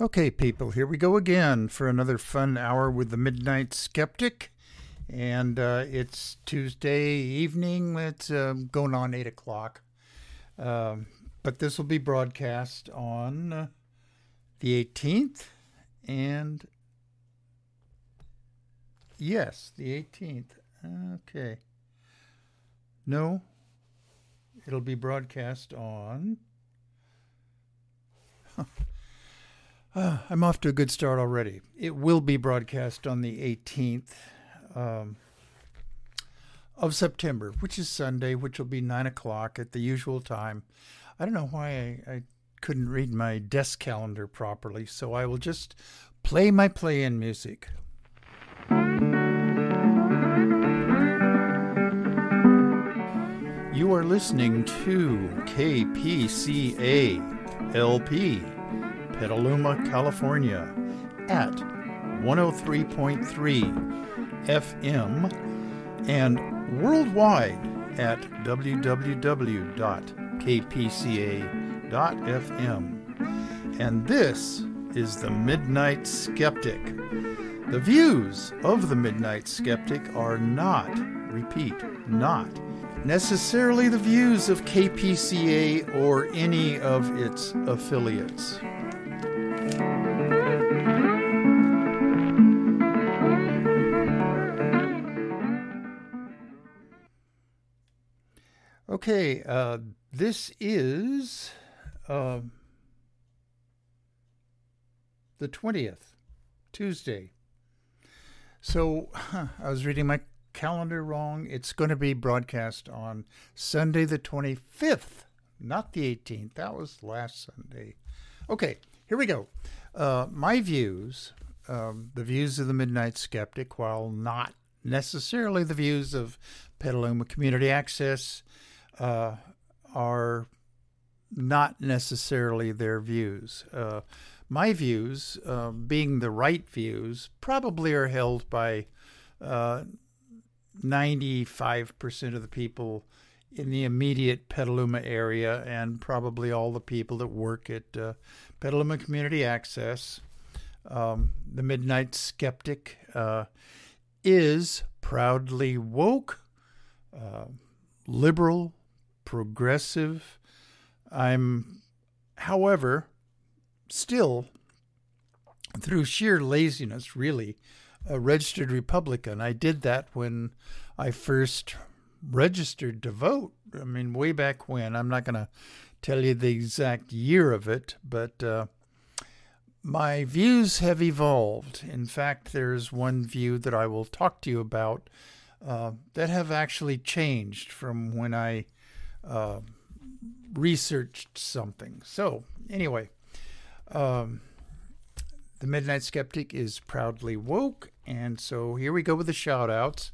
Okay, people, here we go again for another fun hour with the Midnight Skeptic. And uh, it's Tuesday evening. It's uh, going on 8 o'clock. Um, but this will be broadcast on uh, the 18th. And yes, the 18th. Okay. No, it'll be broadcast on. Uh, I'm off to a good start already. It will be broadcast on the 18th um, of September, which is Sunday, which will be 9 o'clock at the usual time. I don't know why I, I couldn't read my desk calendar properly, so I will just play my play in music. You are listening to KPCA LP Petaluma, California at 103.3 FM and worldwide at www.kpca.fm. And this is the Midnight Skeptic. The views of the Midnight Skeptic are not, repeat, not necessarily the views of KPCA or any of its affiliates. Okay, uh, this is uh, the 20th, Tuesday. So I was reading my calendar wrong. It's going to be broadcast on Sunday, the 25th, not the 18th. That was last Sunday. Okay, here we go. Uh, my views, um, the views of the Midnight Skeptic, while not necessarily the views of Petaluma Community Access, uh, are not necessarily their views. Uh, my views, uh, being the right views, probably are held by 95% uh, of the people in the immediate Petaluma area and probably all the people that work at uh, Petaluma Community Access. Um, the Midnight Skeptic uh, is proudly woke, liberal, progressive. I'm, however, still, through sheer laziness, really, a registered Republican. I did that when I first registered to vote. I mean, way back when. I'm not going to tell you the exact year of it, but uh, my views have evolved. In fact, there's one view that I will talk to you about uh, that have actually changed from when I uh, researched something. So, anyway, um, the Midnight Skeptic is proudly woke. And so here we go with the shout outs.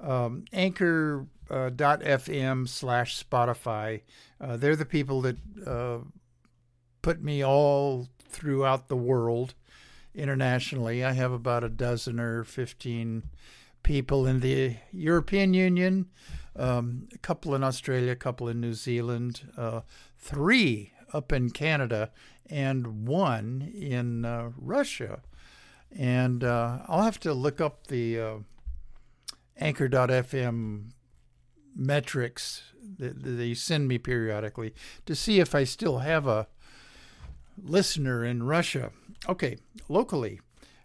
Um, anchor.fm uh, slash Spotify. Uh, they're the people that uh, put me all throughout the world internationally. I have about a dozen or 15 people in the European Union, um, a couple in Australia, a couple in New Zealand, uh, three up in Canada, and one in uh, Russia. And uh, I'll have to look up the uh, Anchor.fm metrics that they send me periodically to see if I still have a listener in Russia. Okay, locally,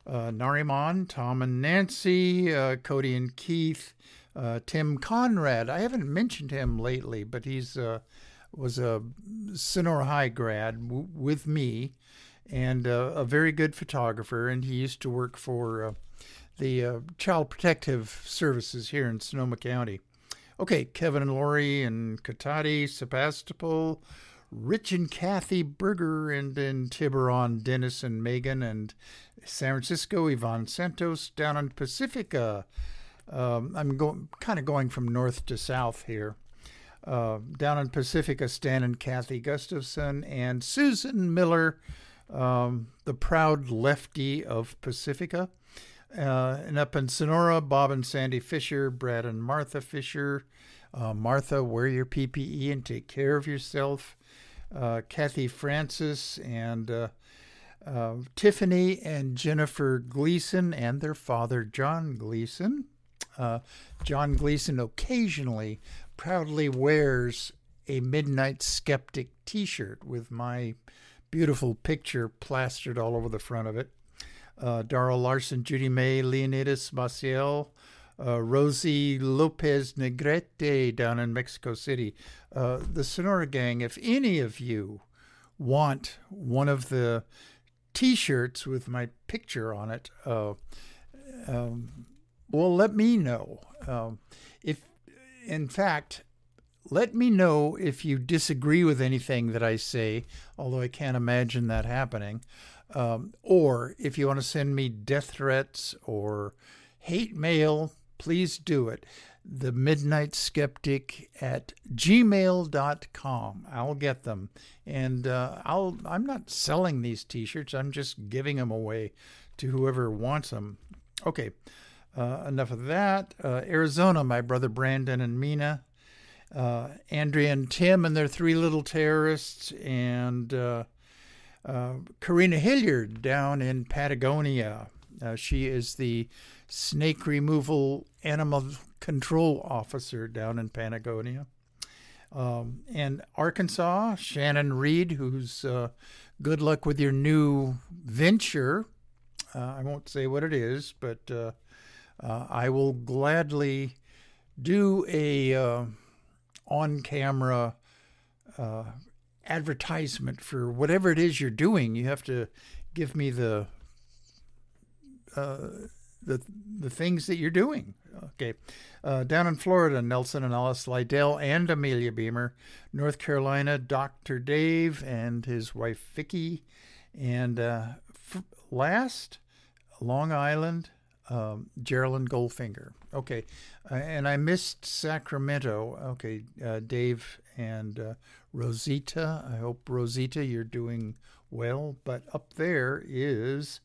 uh, Nariman, Tom and Nancy, uh, Cody and Keith, uh, Tim Conrad. I haven't mentioned him lately, but he's uh, was a Sonora High grad w- with me, and uh, a very good photographer. And he used to work for uh, the Child Protective Services here in Sonoma County. Okay, Kevin and Lori and Cotati, Sebastopol, Rich and Kathy Berger, and then Tiburon, Dennis and Megan, and San Francisco, Yvonne Santos, down in Pacifica. Um, I'm going kind of going from north to south here. Uh, down in Pacifica, Stan and Kathy Gustafson, and Susan Miller, um, the proud lefty of Pacifica. Uh, and up in Sonora, Bob and Sandy Fisher, Brad and Martha Fisher. Uh, Martha, wear your PPE and take care of yourself uh, Kathy Francis and uh, uh, Tiffany and Jennifer Gleason and their father, John Gleason. Uh, John Gleason occasionally proudly wears a Midnight Skeptic t shirt with my beautiful picture plastered all over the front of it. Uh, Darrell Larson, Judy May, Leonidas Maciel, uh, Rosie Lopez Negrete down in Mexico City. Uh, the Sonora Gang, if any of you want one of the t shirts with my picture on it, uh, um, well, let me know. Um, if, in fact, let me know if you disagree with anything that I say, although I can't imagine that happening. Um, or if you want to send me death threats or hate mail, please do it. The Midnight Skeptic at gmail.com. I'll get them. And uh, I'll, I'm not selling these t shirts, I'm just giving them away to whoever wants them. Okay, uh, enough of that. Uh, Arizona, my brother Brandon and Mina. Uh, Andrea and Tim and their three little terrorists, and uh, uh, Karina Hilliard down in Patagonia. Uh, she is the snake removal animal control officer down in Patagonia. Um, and Arkansas, Shannon Reed, who's good luck with your new venture. I won't say what it is, but uh, uh I will gladly do a uh, on-camera uh, advertisement for whatever it is you're doing. You have to give me the the the things that you're doing. Okay, uh, down in Florida, Nelson and Alice Lydell and Amelia Beamer, North Carolina, Doctor Dave and his wife Vicky, and uh, f- last, Long Island, um, Geraldine Goldfinger. Okay, uh, and I missed Sacramento. Okay, uh, Dave and uh, Rosita. I hope Rosita you're doing well. But up there is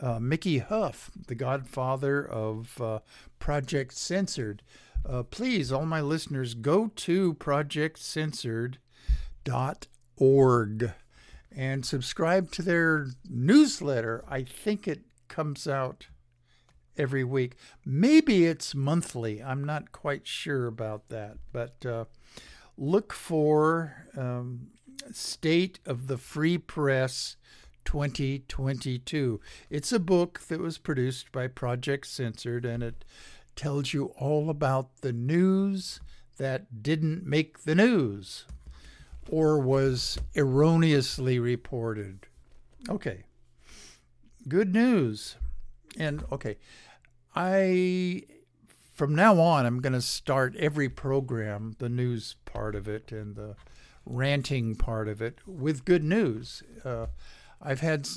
uh, Mickey Huff, the godfather of uh, Project Censored. Uh, please, all my listeners, go to projectcensored.org and subscribe to their newsletter. I think it comes out every week. Maybe it's monthly. I'm not quite sure about that. But uh, look for um, State of the Free Press 2022. It's a book that was produced by Project Censored and it tells you all about the news that didn't make the news or was erroneously reported. Okay. Good news. And okay, I from now on I'm going to start every program, the news part of it and the ranting part of it with good news. Uh, I've had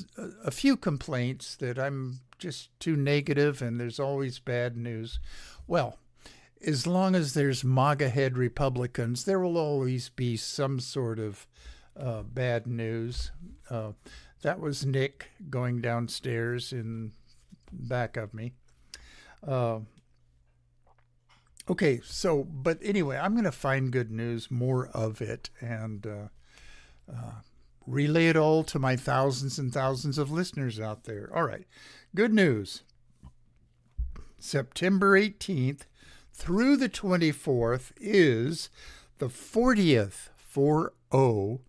a few complaints that I'm just too negative and there's always bad news. Well, as long as there's MAGA head Republicans, there will always be some sort of uh, bad news. Uh, that was Nick going downstairs in back of me. Uh, okay, so, but anyway, I'm going to find good news, more of it, and uh, uh, relay it all to my thousands and thousands of listeners out there. All right, good news. September 18th through the 24th is the 40th 40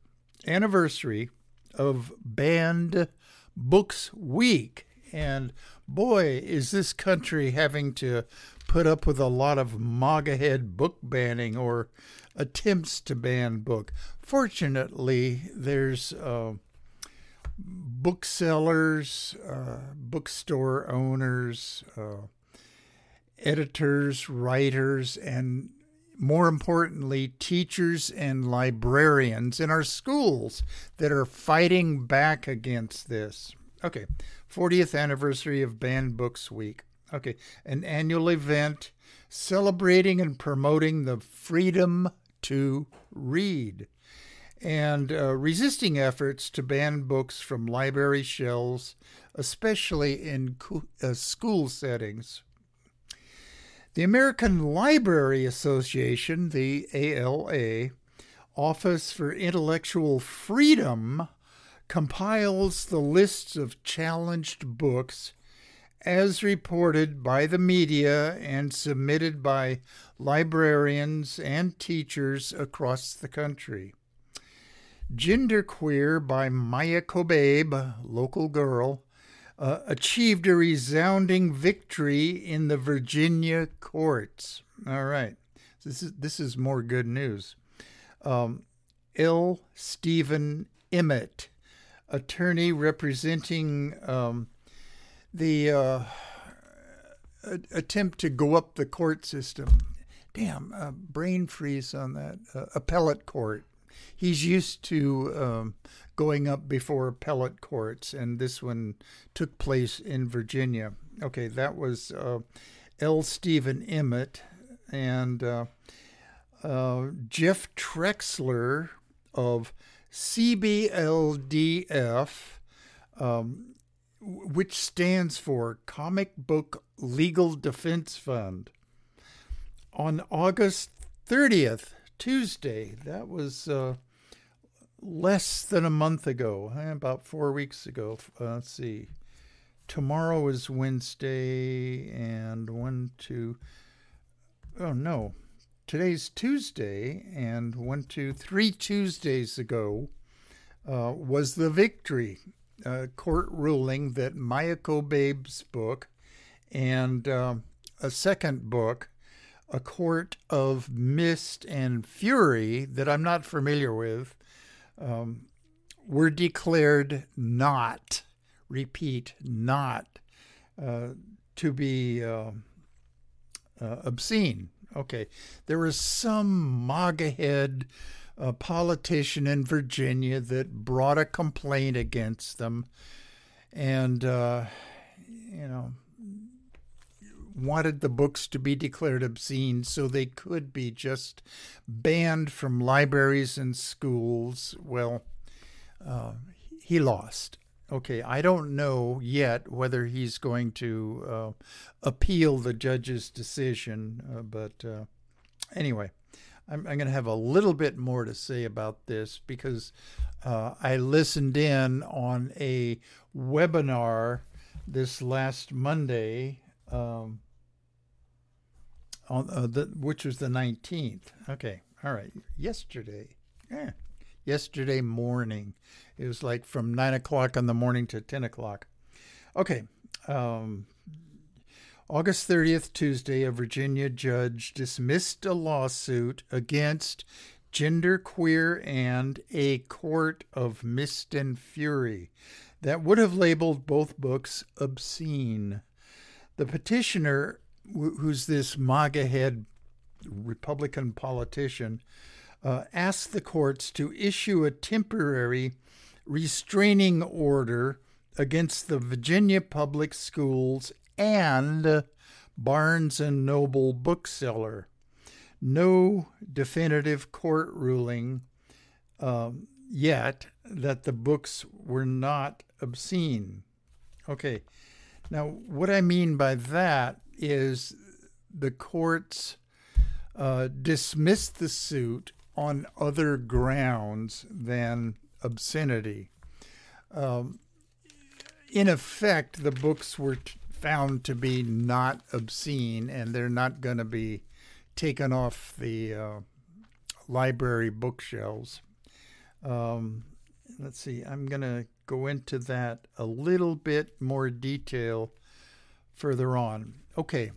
anniversary of Banned Books Week. And boy, is this country having to put up with a lot of MAGA book banning or attempts to ban book. Fortunately, there's uh, booksellers, uh, bookstore owners, uh, editors, writers, and more importantly, teachers and librarians in our schools that are fighting back against this. Okay, 40th anniversary of Banned Books Week. Okay, an annual event celebrating and promoting the freedom to read and uh, resisting efforts to ban books from library shelves, especially in co- uh, school settings. The American Library Association, the ALA, Office for Intellectual Freedom, compiles the lists of challenged books as reported by the media and submitted by librarians and teachers across the country. Genderqueer by Maia Kobabe, local girl, uh, achieved a resounding victory in the Virginia courts. All right, this is this is more good news. Um, L. Stephen Emmett, attorney representing um, the uh, attempt to go up the court system. Damn, uh, brain freeze on that. Uh, appellate court. He's used to um, going up before appellate courts, and this one took place in Virginia. Okay, that was uh, L. Stephen Emmett and uh, uh, Jeff Trexler of CBLDF. Um, which stands for Comic Book Legal Defense Fund. On August 30th, Tuesday, that was uh, less than a month ago, eh, about four weeks ago. Uh, let's see. Tomorrow is Wednesday, and one, two, oh no, today's Tuesday, and one, two, three Tuesdays ago uh, was the victory uh, court ruling that Maia Kobabe's book and uh, a second book, A Court of Mist and Fury, that I'm not familiar with, um, were declared not, repeat, not uh, to be uh, uh, obscene. Okay, there was some MAGA head a politician in Virginia that brought a complaint against them and, uh, you know, wanted the books to be declared obscene so they could be just banned from libraries and schools. Well, uh, he lost. Okay, I don't know yet whether he's going to uh, appeal the judge's decision, uh, but uh, anyway. I'm, I'm going to have a little bit more to say about this because uh, I listened in on a webinar this last Monday, um, on uh, the, which was the 19th. Okay, all right, yesterday. Yeah, yesterday morning. It was like from nine o'clock in the morning to ten o'clock. Okay, um, August 30th, Tuesday, a Virginia judge dismissed a lawsuit against Genderqueer and a Court of Mist and Fury that would have labeled both books obscene. The petitioner, who's this MAGA head Republican politician, uh, asked the courts to issue a temporary restraining order against the Virginia Public Schools and Barnes and Noble bookseller. No definitive court ruling um, yet that the books were not obscene. Okay, now what I mean by that is the courts uh, dismissed the suit on other grounds than obscenity. Um, in effect, the books were t- found to be not obscene, and they're not going to be taken off the uh, library bookshelves. Um, let's see, I'm going to go into that a little bit more detail further on. Okay.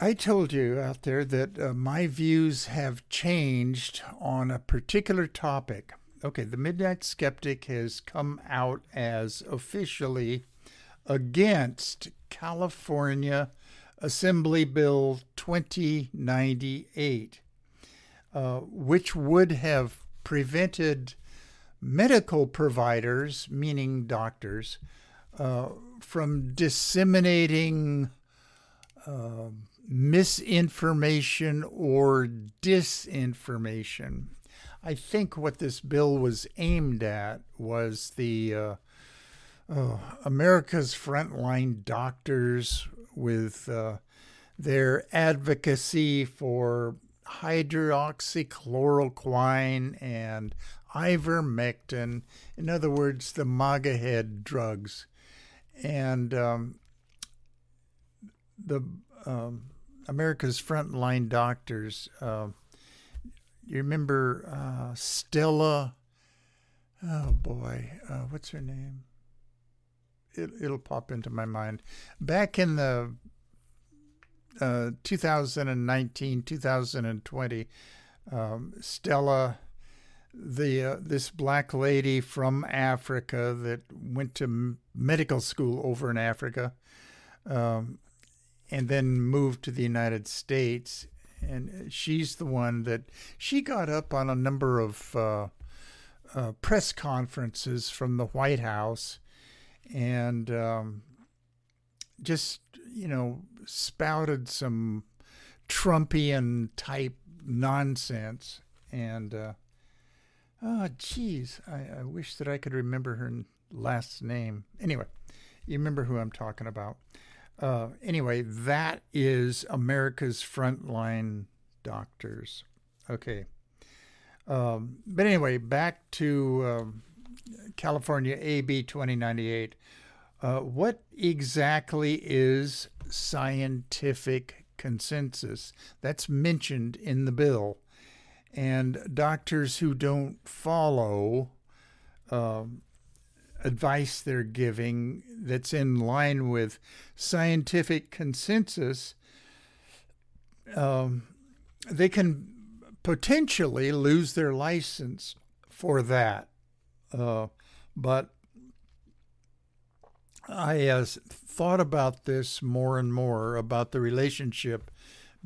I told you out there that uh, my views have changed on a particular topic. Okay, the Midnight Skeptic has come out as officially against California Assembly Bill 2098, uh, which would have prevented medical providers, meaning doctors, uh, from disseminating uh, misinformation or disinformation. I think what this bill was aimed at was the uh, oh, America's frontline doctors with uh, their advocacy for hydroxychloroquine and ivermectin. In other words, the MAGA head drugs. And um, the um, America's frontline doctors. Uh, you remember uh, Stella? Oh boy, uh, what's her name? It, it'll pop into my mind. Back in the uh, 2019, 2020, um, Stella, the uh, this black lady from Africa that went to medical school over in Africa, um, and then moved to the United States. And she's the one that she got up on a number of uh, uh, press conferences from the White House and um, just, you know, spouted some Trumpian type nonsense. And, uh, oh, geez, I, I wish that I could remember her last name. Anyway, you remember who I'm talking about. Uh, anyway, that is America's frontline doctors. Okay. Um, but anyway, back to um, California AB 2098. Uh, what exactly is scientific consensus? That's mentioned in the bill. And doctors who don't follow um, advice they're giving that's in line with scientific consensus, um, they can potentially lose their license for that. Uh, but I uh, thought about this more and more about the relationship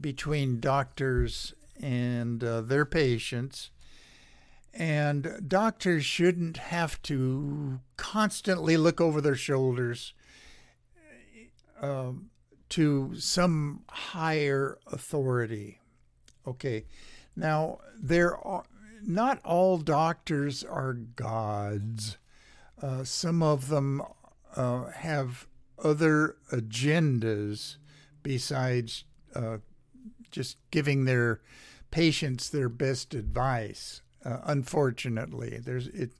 between doctors and uh, their patients and doctors shouldn't have to constantly look over their shoulders uh, to some higher authority. Okay, now there are not all doctors are gods. Uh, some of them uh, have other agendas besides uh, just giving their patients their best advice. Uh, unfortunately, there's it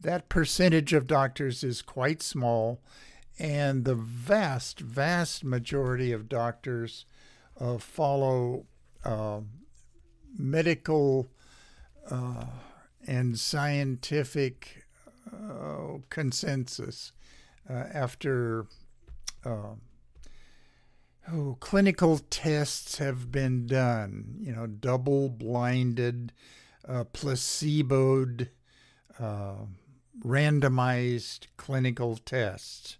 that percentage of doctors is quite small, and the vast, vast majority of doctors uh, follow uh, medical uh, and scientific uh, consensus uh, after. oh, clinical tests have been done, you know, double blinded uh, placeboed, uh, randomized clinical tests.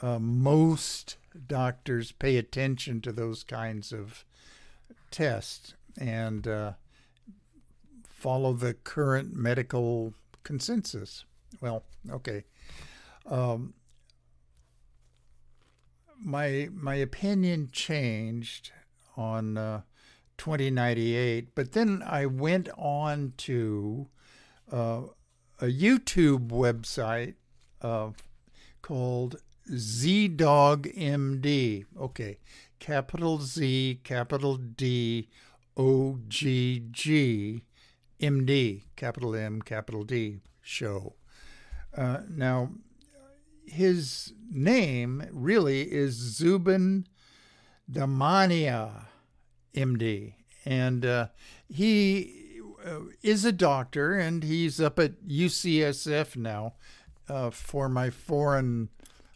Uh, most doctors pay attention to those kinds of tests and uh, follow the current medical consensus. Well, okay. Um, my my opinion changed on uh, 2098. But then I went on to uh, a YouTube website uh, called ZDoggMD. Okay, capital Z, capital D, O G G, M D, capital M, capital D show. Uh, now, his name really is Zubin Damania MD, and uh, he uh, is a doctor, and he's up at UCSF now. Uh, for my foreign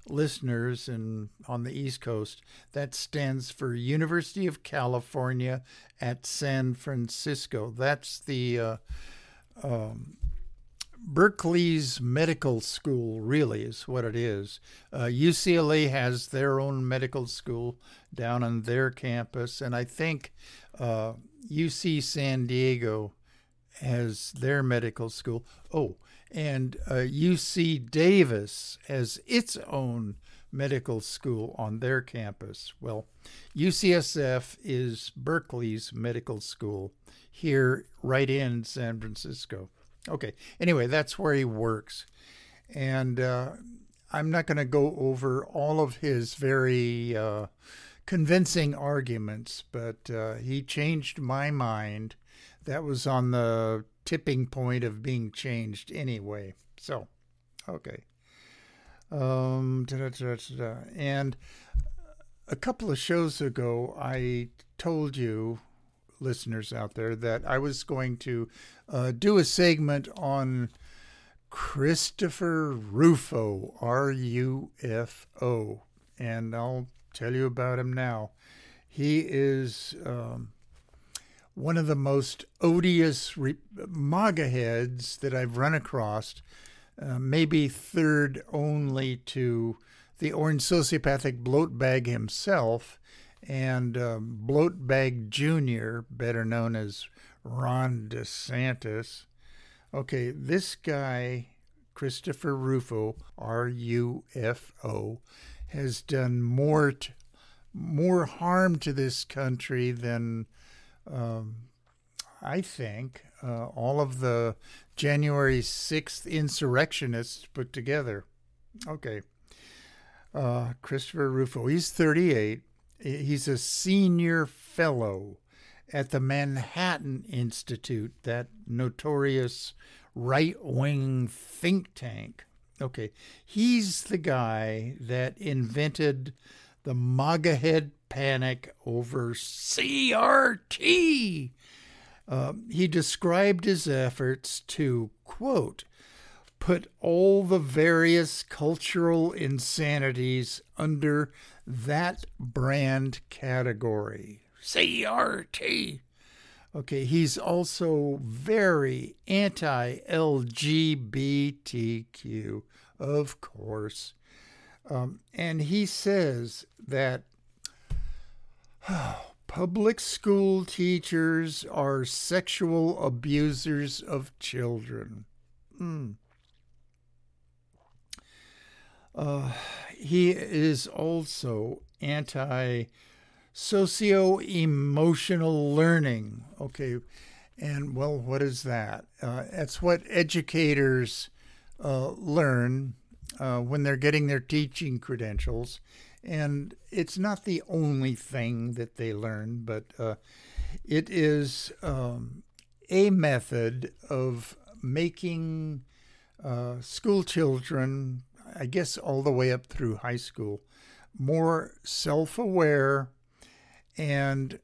listeners and on the East Coast, that stands for University of California at San Francisco. That's the uh, um, Berkeley's medical school, really, is what it is. Uh, UCLA has their own medical school down on their campus, and I think uh, UC San Diego has their medical school. Oh, and uh, UC Davis has its own medical school on their campus. Well, UCSF is Berkeley's medical school here, right in San Francisco. Okay. Anyway, that's where he works. And uh, I'm not going to go over all of his very uh, convincing arguments, but uh, he changed my mind that was on the tipping point of being changed anyway. So, okay. Um, and a couple of shows ago, I told you, listeners out there, that I was going to uh, do a segment on Christopher Rufo, R U F O, and I'll tell you about him now. He is um, one of the most odious re- MAGA heads that I've run across, uh, maybe third only to the orange sociopathic bloatbag himself and um, bloatbag Jr., better known as Ron DeSantis. Okay, this guy, Christopher Rufo, R U F O, has done more t- more harm to this country than um, I think uh, all of the January 6th insurrectionists put together. Okay. Uh, Christopher Rufo, he's 38. He's a senior fellow at the Manhattan Institute, that notorious right wing think tank. Okay. He's the guy that invented the MAGA head panic over CRT. Uh, he described his efforts to, quote, put all the various cultural insanities under that brand category. CRT. Okay, he's also very anti LGBTQ, of course. Um, and he says that public school teachers are sexual abusers of children. Mm. Uh, he is also anti socio emotional learning. Okay, and well, what is that? Uh, that's what educators uh, learn uh, when they're getting their teaching credentials. And it's not the only thing that they learn, but uh, it is um, a method of making uh, school children, I guess all the way up through high school, more self aware and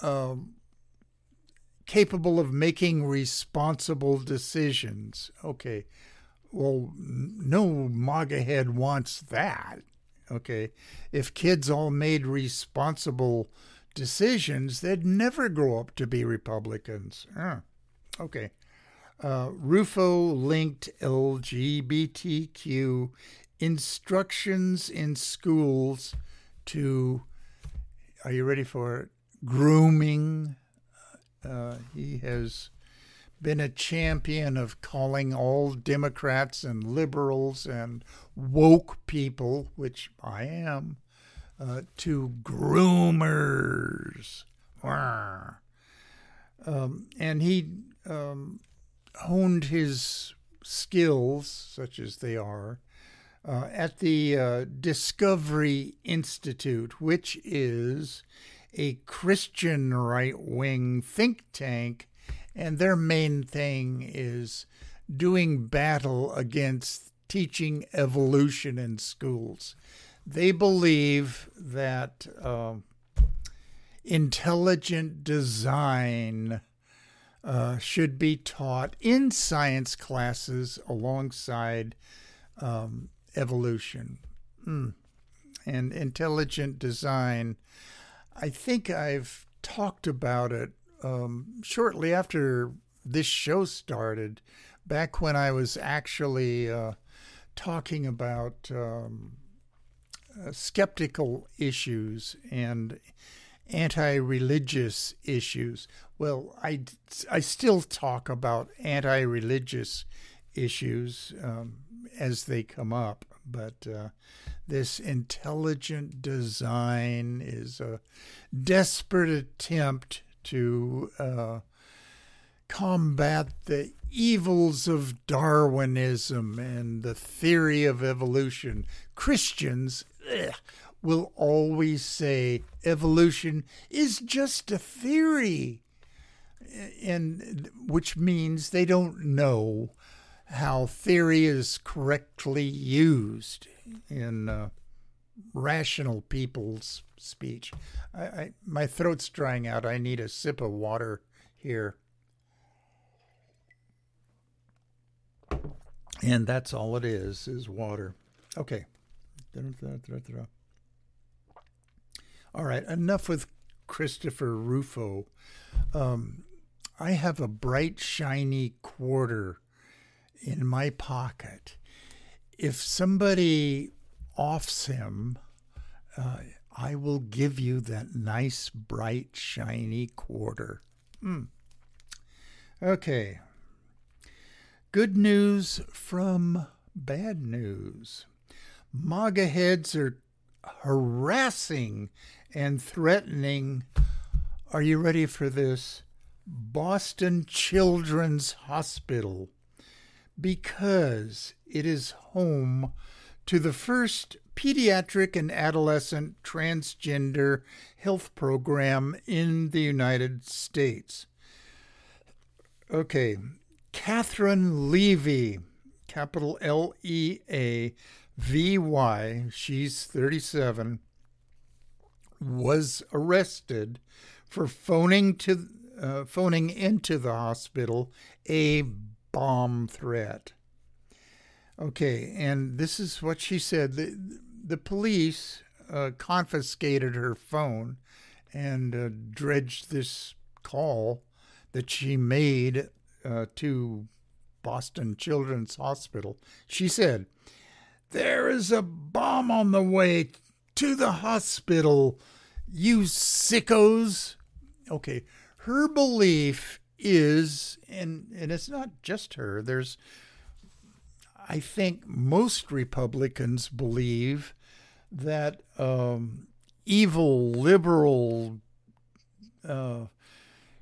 um, capable of making responsible decisions. Okay, well, no MAGA head wants that. Okay. If kids all made responsible decisions, they'd never grow up to be Republicans. Ah, okay. Uh, Rufo linked LGBTQ instructions in schools to, are you ready for it? Grooming. Uh, he has been a champion of calling all Democrats and liberals and woke people, which I am, uh, to groomers. Um, and he um, honed his skills, such as they are, uh, at the uh, Discovery Institute, which is a Christian right wing think tank and their main thing is doing battle against teaching evolution in schools. They believe that uh, intelligent design uh, should be taught in science classes alongside um, evolution. Mm. And intelligent design, I think I've talked about it um, shortly after this show started, back when I was actually uh, talking about um, uh, skeptical issues and anti religious issues. Well, I, I still talk about anti religious issues um, as they come up, but uh, this intelligent design is a desperate attempt to uh, combat the evils of Darwinism and the theory of evolution. Christians ugh, will always say evolution is just a theory. and which means they don't know how theory is correctly used in uh, rational people's speech. I, I, my throat's drying out. I need a sip of water here. And that's all it is, is water. Okay. All right, enough with Christopher Rufo. Um, I have a bright, shiny quarter in my pocket. If somebody offs him, uh, I will give you that nice, bright, shiny quarter. Hmm. Okay. Good news from bad news. MAGA heads are harassing and threatening. Are you ready for this? Boston Children's Hospital because it is home to the first pediatric and adolescent transgender health program in the United States. Okay, Catherine Leavy, capital L E A V Y, she's 37, was arrested for phoning to uh, phoning into the hospital a bomb threat. Okay, and this is what she said. The, the police uh, confiscated her phone and uh, dredged this call that she made uh, to Boston Children's Hospital. She said, There is a bomb on the way to the hospital, you sickos. Okay, her belief is, and, and it's not just her, there's, I think most Republicans believe that um, evil liberal uh,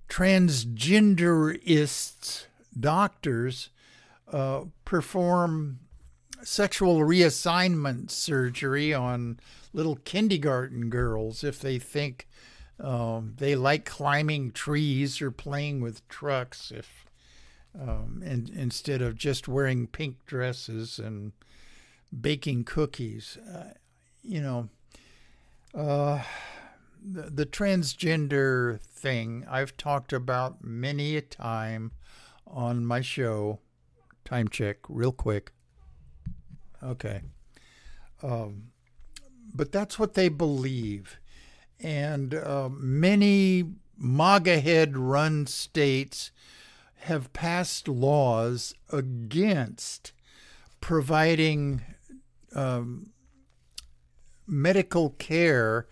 transgenderists, doctors, uh, perform sexual reassignment surgery on little kindergarten girls if they think um, they like climbing trees or playing with trucks if um, and instead of just wearing pink dresses and baking cookies. Uh, you know, uh, the, the transgender thing I've talked about many a time on my show. Time check, real quick. Okay. Um, but that's what they believe and uh, many MAGA head run states have passed laws against providing um, medical care,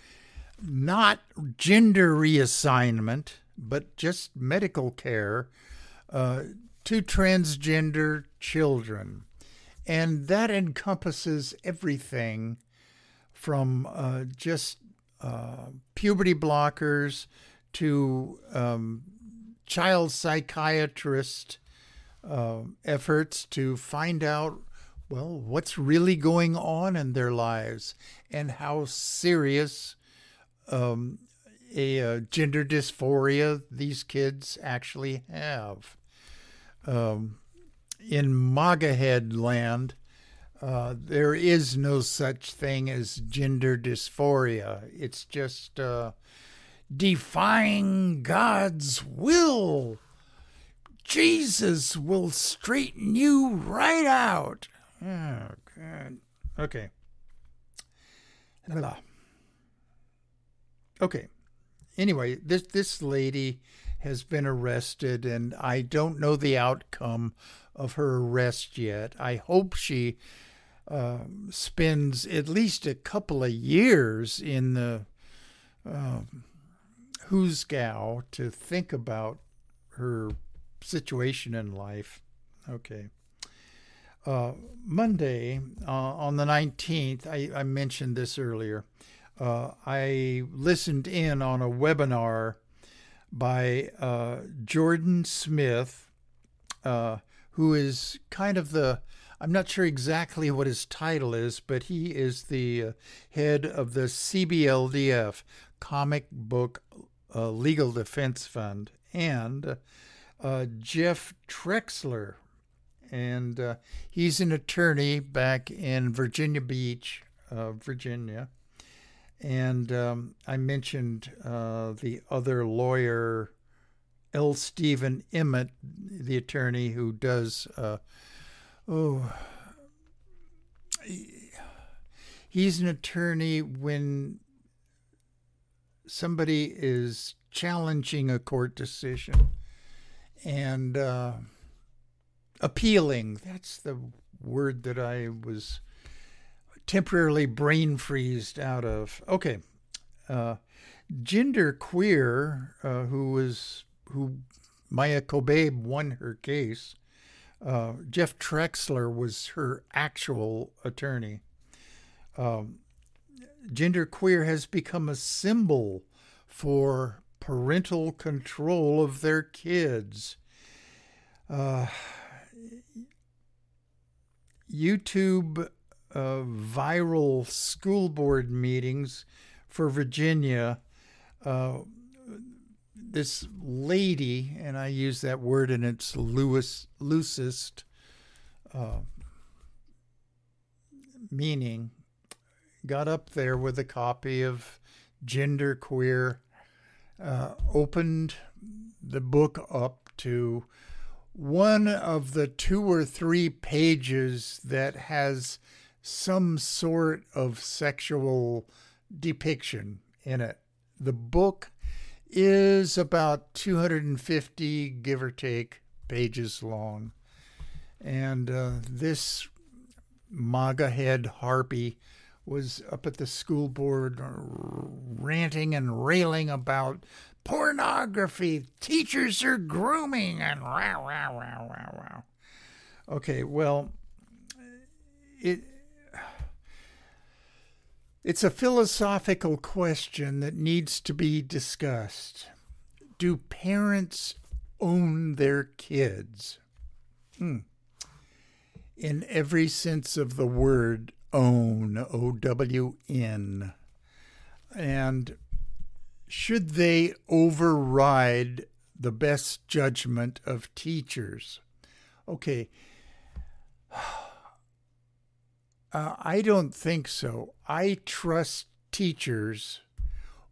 not gender reassignment, but just medical care uh, to transgender children. And that encompasses everything from uh, just uh, puberty blockers to um, child psychiatrist uh, efforts to find out, well, what's really going on in their lives and how serious um, a, a, uh, gender dysphoria these kids actually have. Um, in MAGA head land, uh, there is no such thing as gender dysphoria. It's just uh, defying God's will. Jesus will straighten you right out. Oh. Okay. Blah. Okay. Anyway, this this lady has been arrested, and I don't know the outcome of her arrest yet. I hope she uh, spends at least a couple of years in the uh, Hoosgow to think about her situation in life. Okay. Uh, Monday, uh, on the 19th, I, I mentioned this earlier. Uh, I listened in on a webinar by uh, Jordan Smith, uh, who is kind of the I'm not sure exactly what his title is, but he is the uh, head of the CBLDF, Comic Book uh, Legal Defense Fund. and uh, Jeff Trexler. And uh, he's an attorney back in Virginia Beach, uh, Virginia. And um, I mentioned uh, the other lawyer, L. Stephen Emmett, the attorney who does, oh, he's an attorney when somebody is challenging a court decision and uh, appealing. That's the word that I was temporarily brain freezed out of. Okay. Uh, gender queer, uh, who was who Maia Kobabe won her case. Uh, Jeff Trexler was her actual attorney. Um, gender queer has become a symbol for parental control of their kids. Uh, YouTube uh, viral school board meetings for Virginia. This lady, and I use that word in its Lewis, loosest uh, meaning, got up there with a copy of Gender Queer, uh, opened the book up to one of the two or three pages that has some sort of sexual depiction in it. The book is about 250, give or take, pages long. And uh, this MAGA head harpy was up at the school board ranting and railing about pornography, teachers are grooming, and wow, wow, wow, wow, wow. Okay, well, it. It's a philosophical question that needs to be discussed. Do parents own their kids? Hmm. In every sense of the word, own, O W N. And should they override the best judgment of teachers? Okay. Uh, I don't think so. I trust teachers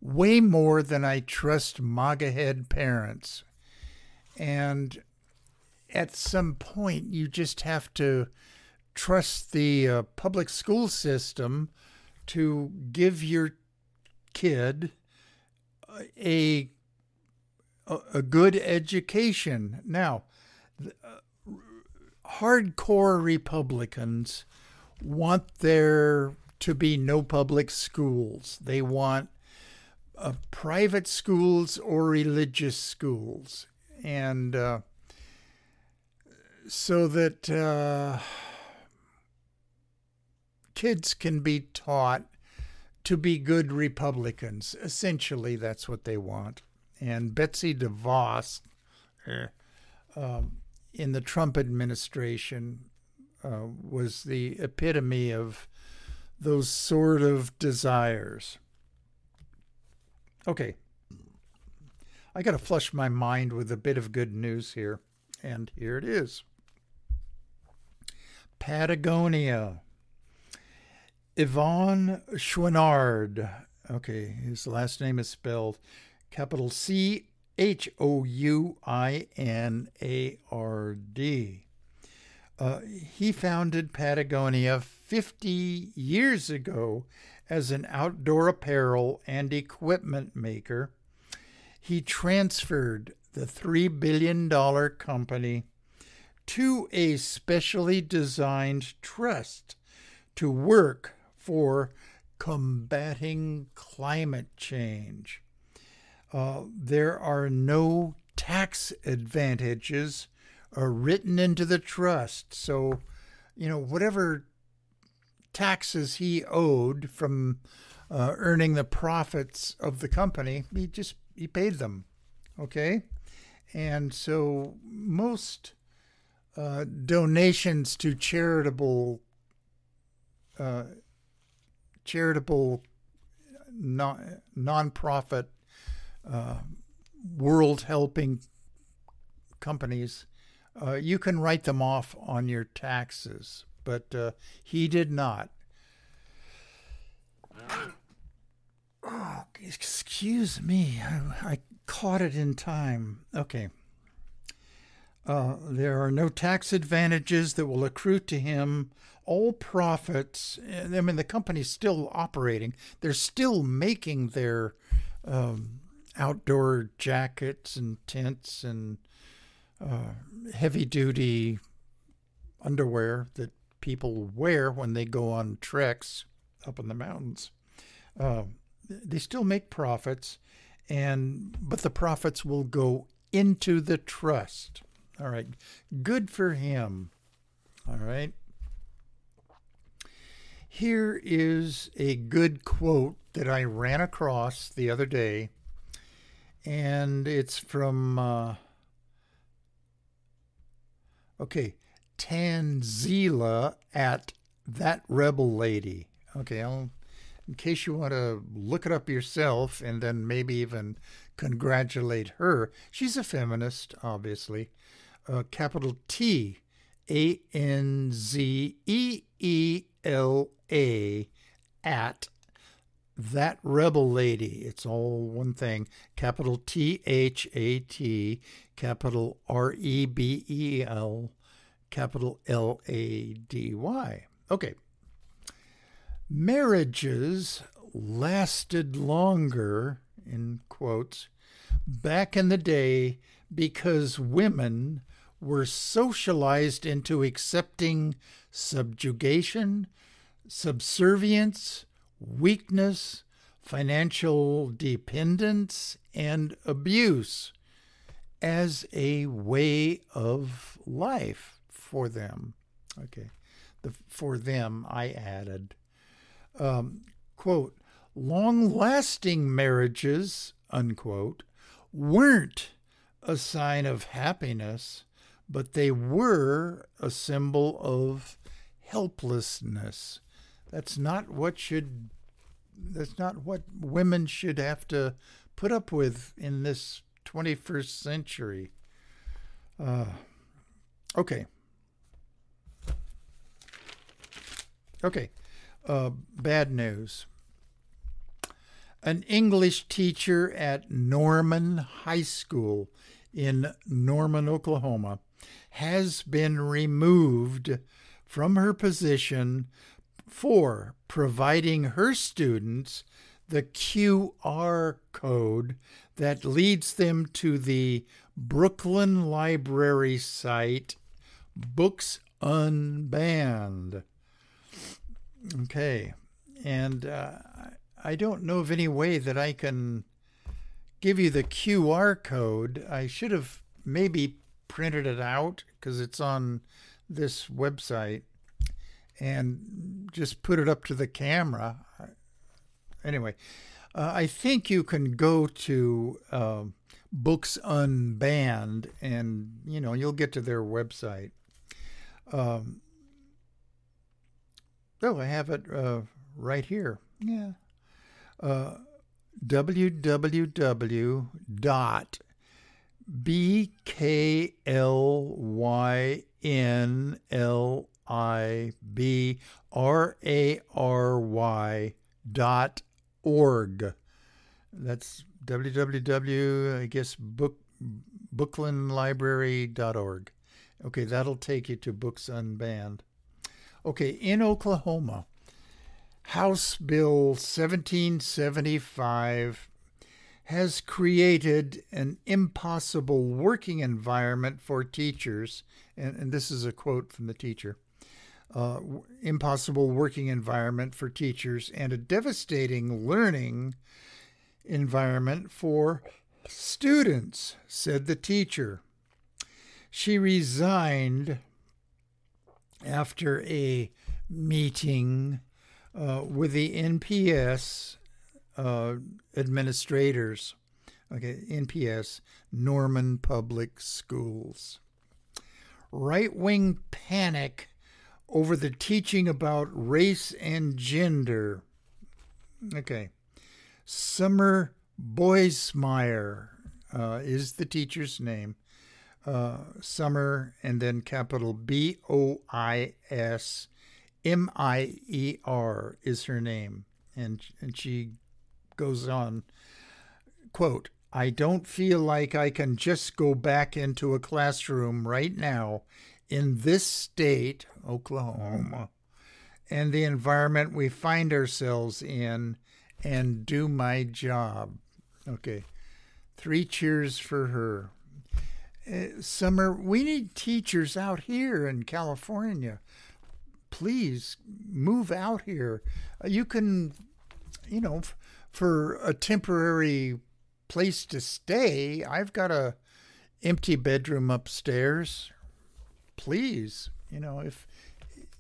way more than I trust MAGA head parents. And at some point, you just have to trust the uh, public school system to give your kid a a good education. Now, uh, hardcore Republicans want there to be no public schools. They want uh, private schools or religious schools, and uh, so that uh, kids can be taught to be good Republicans. Essentially, that's what they want. And Betsy DeVos, uh, um, in the Trump administration, uh, was the epitome of those sort of desires. Okay. I got to flush my mind with a bit of good news here. And here it is Patagonia Yvon Chouinard. Okay, his last name is spelled capital C H O U I N A R D. Uh, he founded Patagonia 50 years ago as an outdoor apparel and equipment maker. He transferred the $3 billion company to a specially designed trust to work for combating climate change. Uh, there are no tax advantages uh, written into the trust. So, you know, whatever taxes he owed from uh, earning the profits of the company, he just he paid them. Okay, and so most uh, donations to charitable uh, charitable non nonprofit uh, world helping companies, uh, you can write them off on your taxes, but uh, he did not. Oh, excuse me. I, I caught it in time. Okay. Uh, there are no tax advantages that will accrue to him. All profits, I mean, the company's still operating. They're still making their um, outdoor jackets and tents and uh, heavy duty underwear that people wear when they go on treks up in the mountains. Uh, they still make profits, and but the profits will go into the trust. All right, good for him. All right. Here is a good quote that I ran across the other day, and it's from, uh, okay, Tanzeela at That Rebel Lady. Okay, I'll in case you want to look it up yourself and then maybe even congratulate her. She's a feminist, obviously. Uh, capital T A N Z E E L A at that rebel lady. It's all one thing. Capital T H A T, capital R E B E L, capital L A D Y. Okay, marriages lasted longer, in quotes, back in the day because women were socialized into accepting subjugation, subservience, weakness, financial dependence, and abuse as a way of life for them. Okay. The, for them, I added um, quote, long lasting marriages, unquote, weren't a sign of happiness, but they were a symbol of helplessness. That's not what should that's not what women should have to put up with in this 21st century. Uh, okay. Okay. Uh, bad news. An English teacher at Norman High School in Norman, Oklahoma, has been removed from her position for providing her students the QR code that leads them to the Brooklyn Library site Books Unbanned. Okay. And uh, I don't know of any way that I can give you the QR code. I should have maybe printed it out because it's on this website and just put it up to the camera. Anyway, uh, I think you can go to uh, Books Unbanned and, you know, you'll get to their website. Um, Oh, I have it uh, right here. Yeah. Uh, www dot b k l y n l i b r a r y dot org. That's www. I guess book booklandlibrary.org. Okay, that'll take you to Books Unbanned. Okay, in Oklahoma, House Bill 1775 has created an impossible working environment for teachers. And, and this is a quote from the teacher uh, impossible working environment for teachers and a devastating learning environment for students, said the teacher. She resigned after a meeting uh, with the NPS uh, administrators. Okay, NPS, Norman Public Schools. Right wing panic over the teaching about race and gender. Okay. Summer Boismier uh, is the teacher's name uh, Summer, and then capital B O I S M I E R is her name. And, and she goes on, quote, I don't feel like I can just go back into a classroom right now in this state, Oklahoma, and the environment we find ourselves in and do my job. Okay. Three cheers for her. Uh, Summer, we need teachers out here in California. Please move out here. Uh, you can, you know, f- for a temporary place to stay, I've got a empty bedroom upstairs. Please, you know, if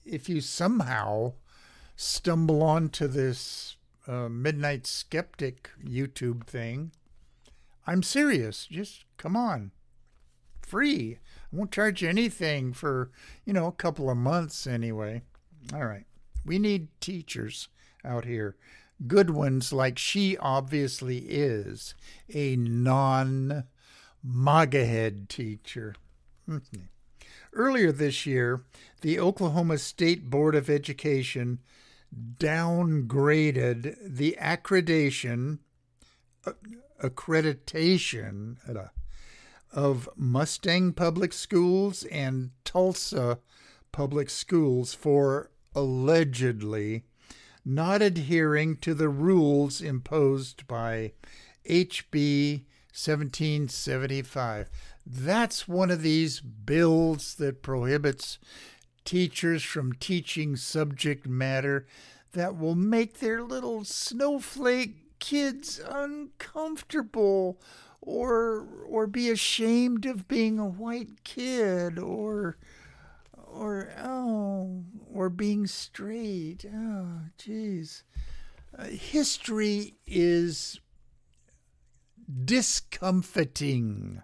if you somehow stumble onto this uh, Midnight Skeptic YouTube thing, I'm serious. Just come on free. I won't charge you anything for, you know, a couple of months anyway. All right. We need teachers out here. Good ones like she obviously is a non MAGA teacher. Earlier this year, the Oklahoma State Board of Education downgraded the accreditation uh, accreditation of Mustang Public Schools and Tulsa Public Schools for allegedly not adhering to the rules imposed by HB 1775. That's one of these bills that prohibits teachers from teaching subject matter that will make their little snowflake kids uncomfortable or or be ashamed of being a white kid or or oh or being straight. Oh jeez uh, history is discomforting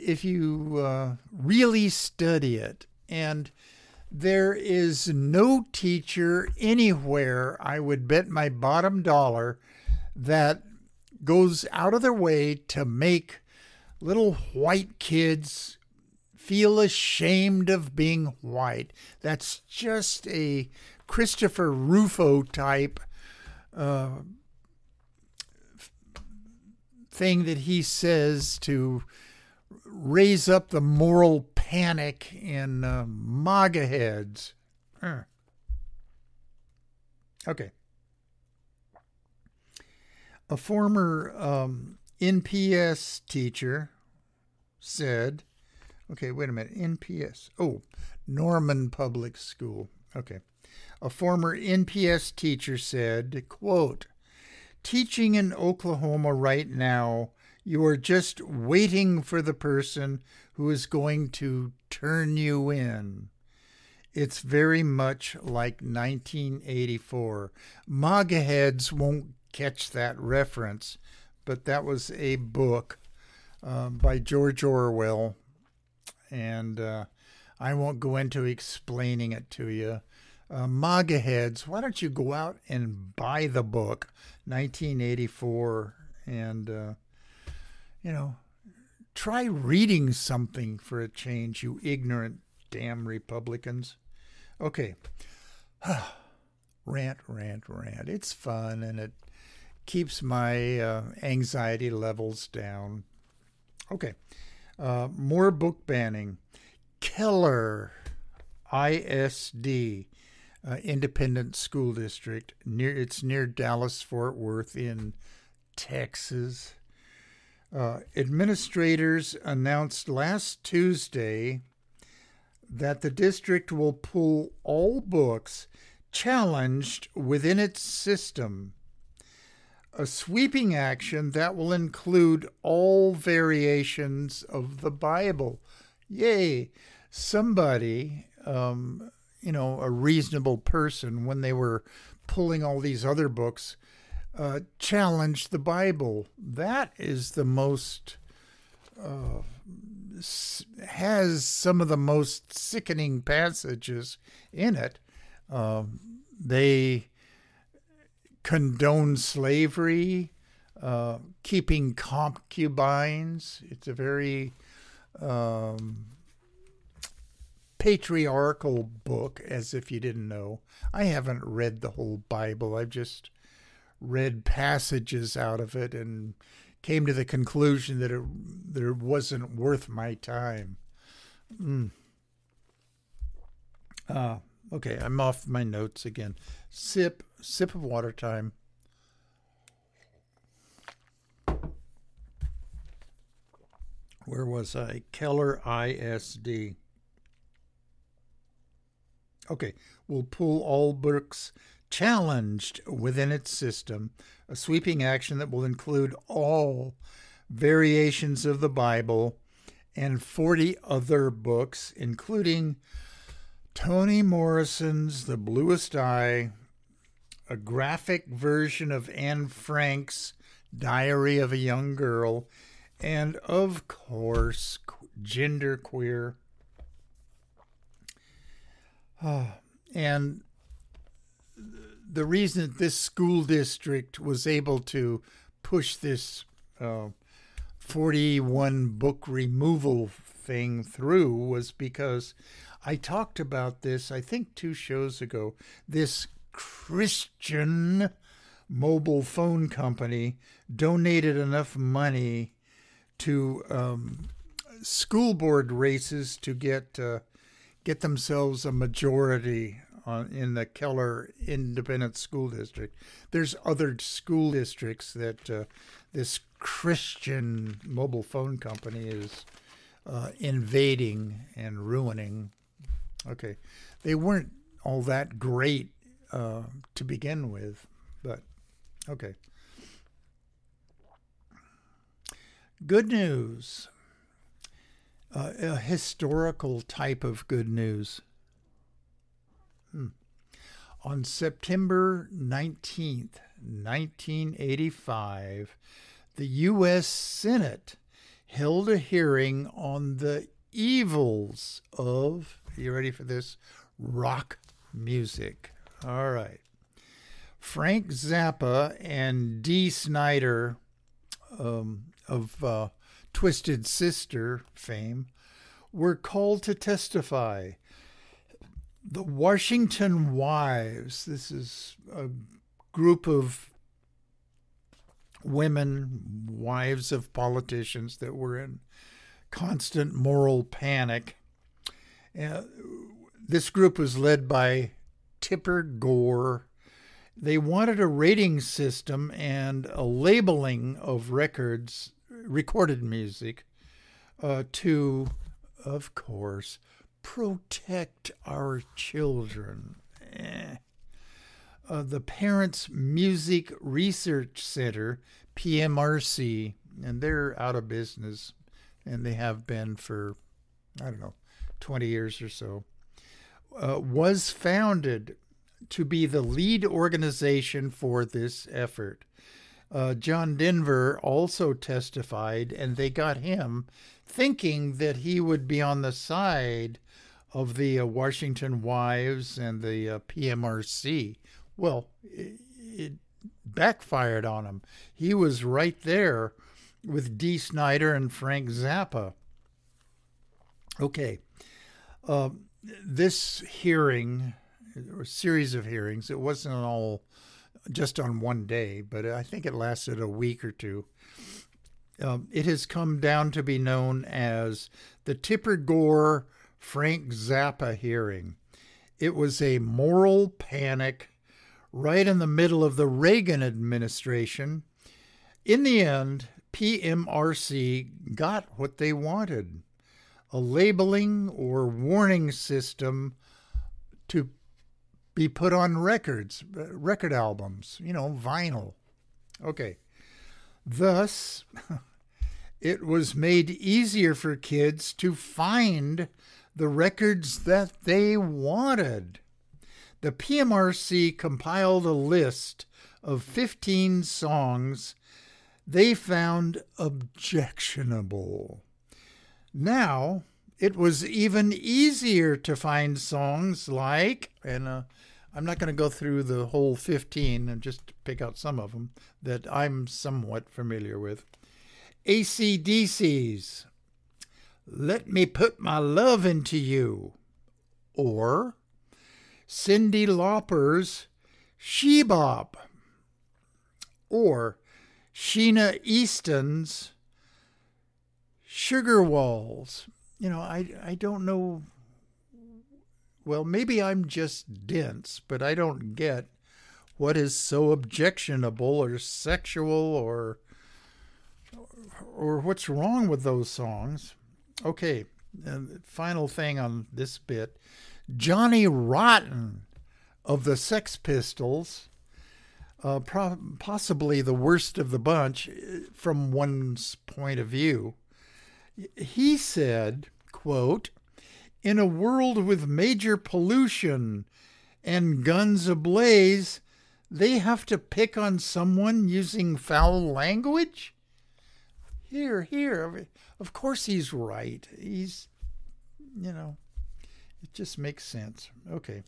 if you uh, really study it and there is no teacher anywhere i would bet my bottom dollar that goes out of their way to make little white kids feel ashamed of being white. That's just a Christopher Rufo type uh, thing that he says to raise up the moral panic in uh, MAGA heads. Uh. Okay a former um, NPS teacher said, okay, wait a minute, NPS, oh, Norman Public School. Okay. A former NPS teacher said, quote, teaching in Oklahoma right now, you are just waiting for the person who is going to turn you in. It's very much like 1984. MAGA heads won't catch that reference, but that was a book uh, by George Orwell, and uh, I won't go into explaining it to you. Uh, MAGA heads, why don't you go out and buy the book, 1984, and, uh, you know, try reading something for a change, you ignorant damn Republicans. Okay. rant, rant, rant. It's fun and it keeps my uh, anxiety levels down. Okay, uh, more book banning. Keller ISD, uh, Independent School District. Near it's near Dallas Fort Worth in Texas. Uh, administrators announced last Tuesday that the district will pull all books challenged within its system a sweeping action that will include all variations of the Bible. Yay! Somebody, um, you know, a reasonable person, when they were pulling all these other books, uh, challenged the Bible. That is the most, uh, has some of the most sickening passages in it. Uh, they condone slavery, uh, keeping concubines. It's a very um, patriarchal book, as if you didn't know. I haven't read the whole Bible. I've just read passages out of it and came to the conclusion that it, that it wasn't worth my time. Mm. Uh, okay, I'm off my notes again. Sip, sip of water time. Where was I? Keller ISD. Okay, we'll pull all books challenged within its system, a sweeping action that will include all variations of the Bible and 40 other books, including Toni Morrison's The Bluest Eye, a graphic version of Anne Frank's Diary of a Young Girl, and of course, Gender Queer. Oh, and the reason this school district was able to push this uh, 41 book removal thing through was because I talked about this, I think, two shows ago. This Christian mobile phone company donated enough money to um, school board races to get uh, get themselves a majority on, in the Keller Independent School District. There's other school districts that uh, this Christian mobile phone company is uh, invading and ruining. Okay, they weren't all that great uh, to begin with, but okay. Good news. Uh, a historical type of good news. On September 19th, 1985, the U.S. Senate held a hearing on the evils of, you ready for this? Rock music. All right. Frank Zappa and Dee Snider um, of uh, Twisted Sister fame were called to testify the Washington Wives, this is a group of women, wives of politicians that were in constant moral panic. Uh, this group was led by Tipper Gore. They wanted a rating system and a labeling of records, recorded music, uh, to, of course, protect our children. Eh. Uh, the Parents Music Research Center, PMRC, and they're out of business, and they have been for, I don't know, 20 years or so, uh, was founded to be the lead organization for this effort. Uh, John Denver also testified, and they got him thinking that he would be on the side of the uh, Washington Wives and the uh, PMRC. Well, it, it, backfired on him. He was right there with Dee Snider and Frank Zappa. Okay. Uh, this hearing, or series of hearings, it wasn't all just on one day, but I think it lasted a week or two. Um, it has come down to be known as the Tipper Gore Frank Zappa hearing. It was a moral panic right in the middle of the Reagan administration. In the end, PMRC got what they wanted a labeling or warning system to be put on records, record albums, you know, vinyl. Okay. Thus, it was made easier for kids to find the records that they wanted. The PMRC compiled a list of 15 songs they found objectionable. Now, it was even easier to find songs like, and uh, I'm not going to go through the whole 15 and just pick out some of them that I'm somewhat familiar with. ACDC's Let Me Put My Love Into You, or Cyndi Lauper's She Bop, or Sheena Easton's Sugar Walls. You know, I, I don't know. Well, maybe I'm just dense, but I don't get what is so objectionable or sexual or or what's wrong with those songs. Okay, final thing on this bit. Johnny Rotten of the Sex Pistols, uh, pro- possibly the worst of the bunch uh, from one's point of view. He said, quote, in a world with major pollution and guns ablaze, they have to pick on someone using foul language? Here, here. Of course he's right. He's, you know, it just makes sense. Okay.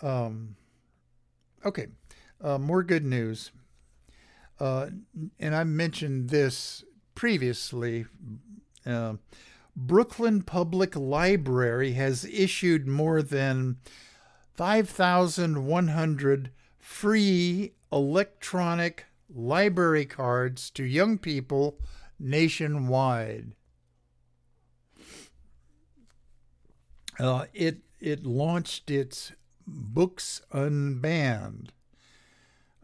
Um, okay. Uh, more good news. Uh, and I mentioned this previously. Uh, Brooklyn Public Library has issued more than 5,100 free electronic library cards to young people nationwide. Uh, it it launched its Books Unbanned.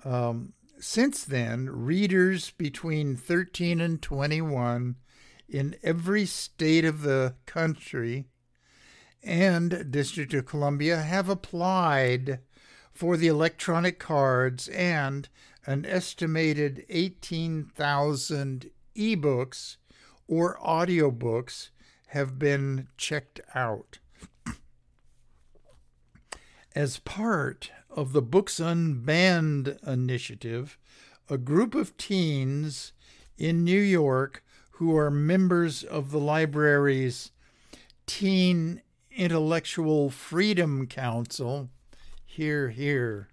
Um, since then, readers between 13 and 21 in every state of the country and District of Columbia have applied for the electronic cards and an estimated 18,000 ebooks or audiobooks have been checked out. As part of the Books Unbanned initiative, a group of teens in New York who are members of the library's Teen Intellectual Freedom Council, here, here,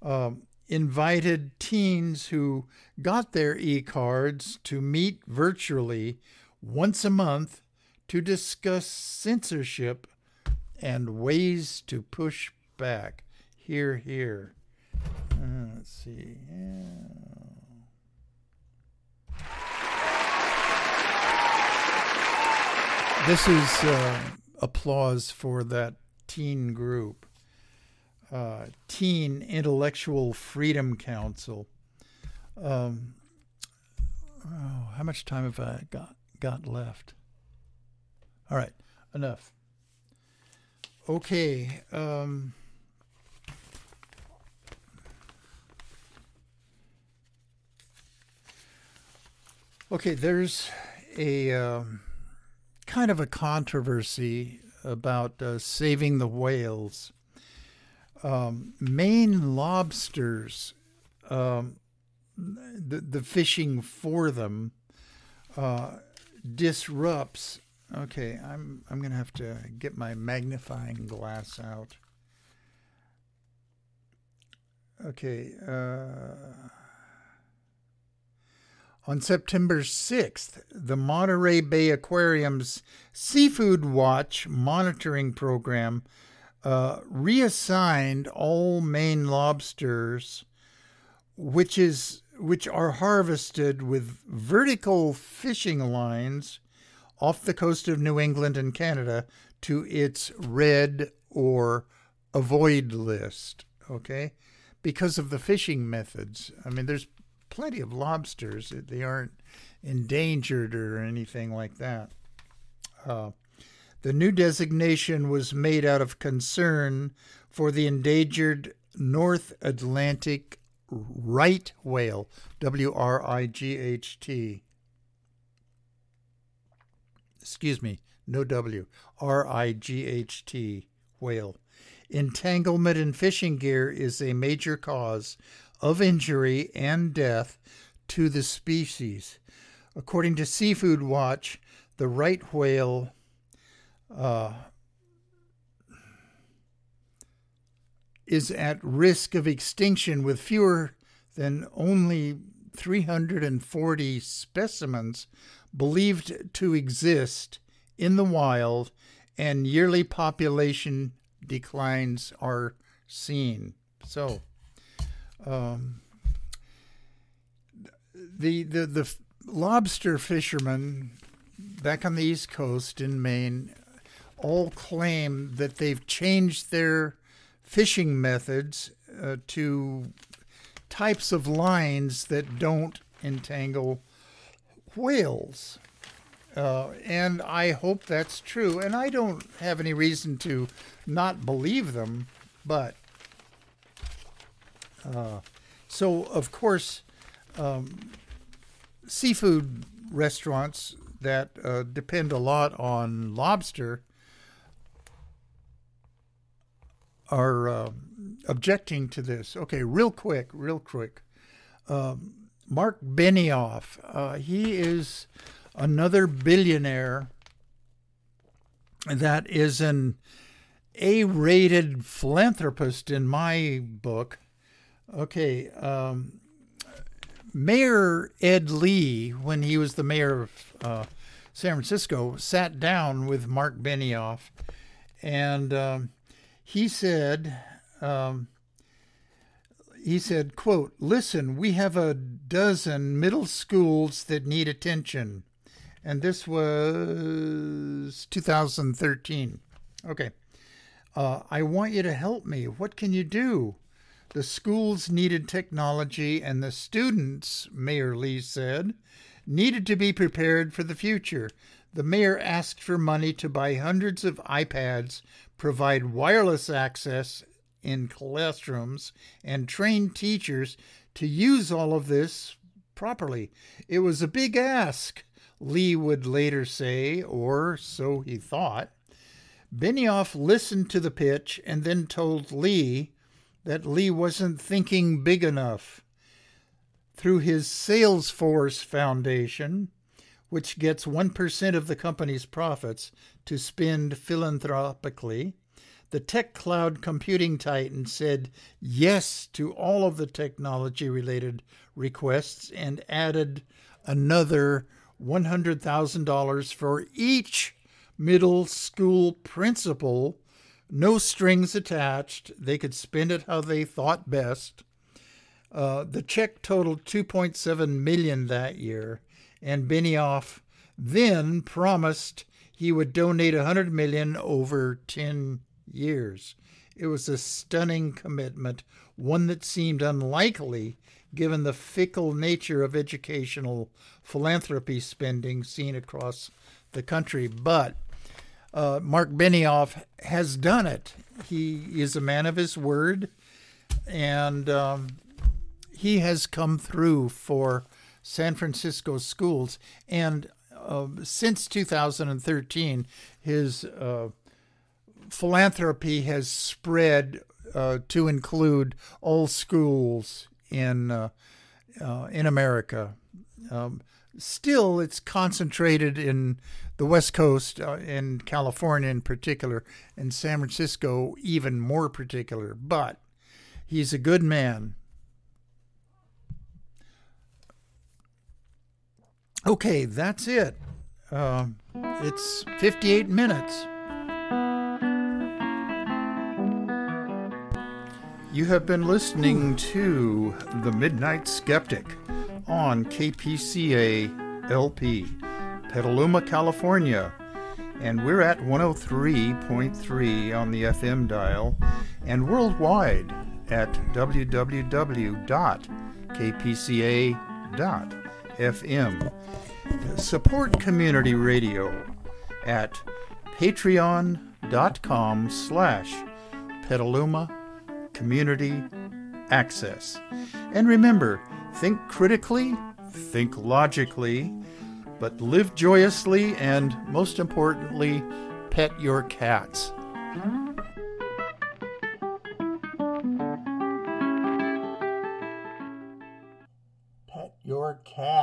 um, invited teens who got their e cards to meet virtually once a month to discuss censorship and ways to push back. Here, here. Uh, let's see. Yeah. This is uh, applause for that teen group, uh, Teen Intellectual Freedom Council. Um, oh, how much time have I got got left? All right, enough. Okay. Um, okay, there's a. Um, kind of a controversy about uh, saving the whales. Um, Maine lobsters, um, the, the fishing for them uh, disrupts. Okay, I'm I'm gonna have to get my magnifying glass out. Okay. Uh, on September 6th, the Monterey Bay Aquarium's Seafood Watch monitoring program uh, reassigned all Maine lobsters, which is which are harvested with vertical fishing lines off the coast of New England and Canada, to its red or avoid list. Okay, because of the fishing methods. I mean, there's plenty of lobsters. They aren't endangered or anything like that. Uh, the new designation was made out of concern for the endangered North Atlantic right whale, W R I G H T. Excuse me, no W, R I G H T whale. Entanglement in fishing gear is a major cause of injury and death to the species. According to Seafood Watch, the right whale uh, is at risk of extinction with fewer than only 340 specimens believed to exist in the wild, and yearly population declines are seen. So, um, the the the lobster fishermen back on the East Coast in Maine all claim that they've changed their fishing methods uh, to types of lines that don't entangle whales. Uh, and I hope that's true. And I don't have any reason to not believe them, but uh, so of course, um, seafood restaurants that uh, depend a lot on lobster are uh, objecting to this. Okay, real quick, real quick. Um, Mark Benioff, uh, he is another billionaire that is an A rated philanthropist in my book. Okay, um, Mayor Ed Lee, when he was the mayor of uh, San Francisco, sat down with Mark Benioff, and um, he said, um, he said, "quote Listen, we have a dozen middle schools that need attention," and this was 2013. Okay, uh, I want you to help me. What can you do? The schools needed technology, and the students, Mayor Lee said, needed to be prepared for the future. The mayor asked for money to buy hundreds of iPads, provide wireless access in classrooms, and train teachers to use all of this properly. It was a big ask, Lee would later say, or so he thought. Benioff listened to the pitch and then told Lee that Lee wasn't thinking big enough. Through his Salesforce Foundation, which gets 1% of the company's profits to spend philanthropically, the tech cloud computing titan said yes to all of the technology related requests and added another $100,000 for each middle school principal no strings attached. They could spend it how they thought best. Uh, the check totaled 2.7 million that year, and Benioff then promised he would donate 100 million over 10 years. It was a stunning commitment, one that seemed unlikely given the fickle nature of educational philanthropy spending seen across the country. But uh, Mark Benioff has done it. He is a man of his word, and um, he has come through for San Francisco schools. And uh, since 2013, his uh, philanthropy has spread uh, to include all schools in uh, uh, in America. Um, still, it's concentrated in the West Coast uh, and California in particular, and San Francisco even more particular. But he's a good man. Okay, that's it. Uh, it's 58 minutes. You have been listening to The Midnight Skeptic on KPCA LP. Petaluma, California. And we're at 103.3 on the FM dial and worldwide at FM. Support community radio at patreon.com slash Petaluma Community Access. And remember, think critically, think logically, but live joyously and, most importantly, pet your cats. Pet your cat.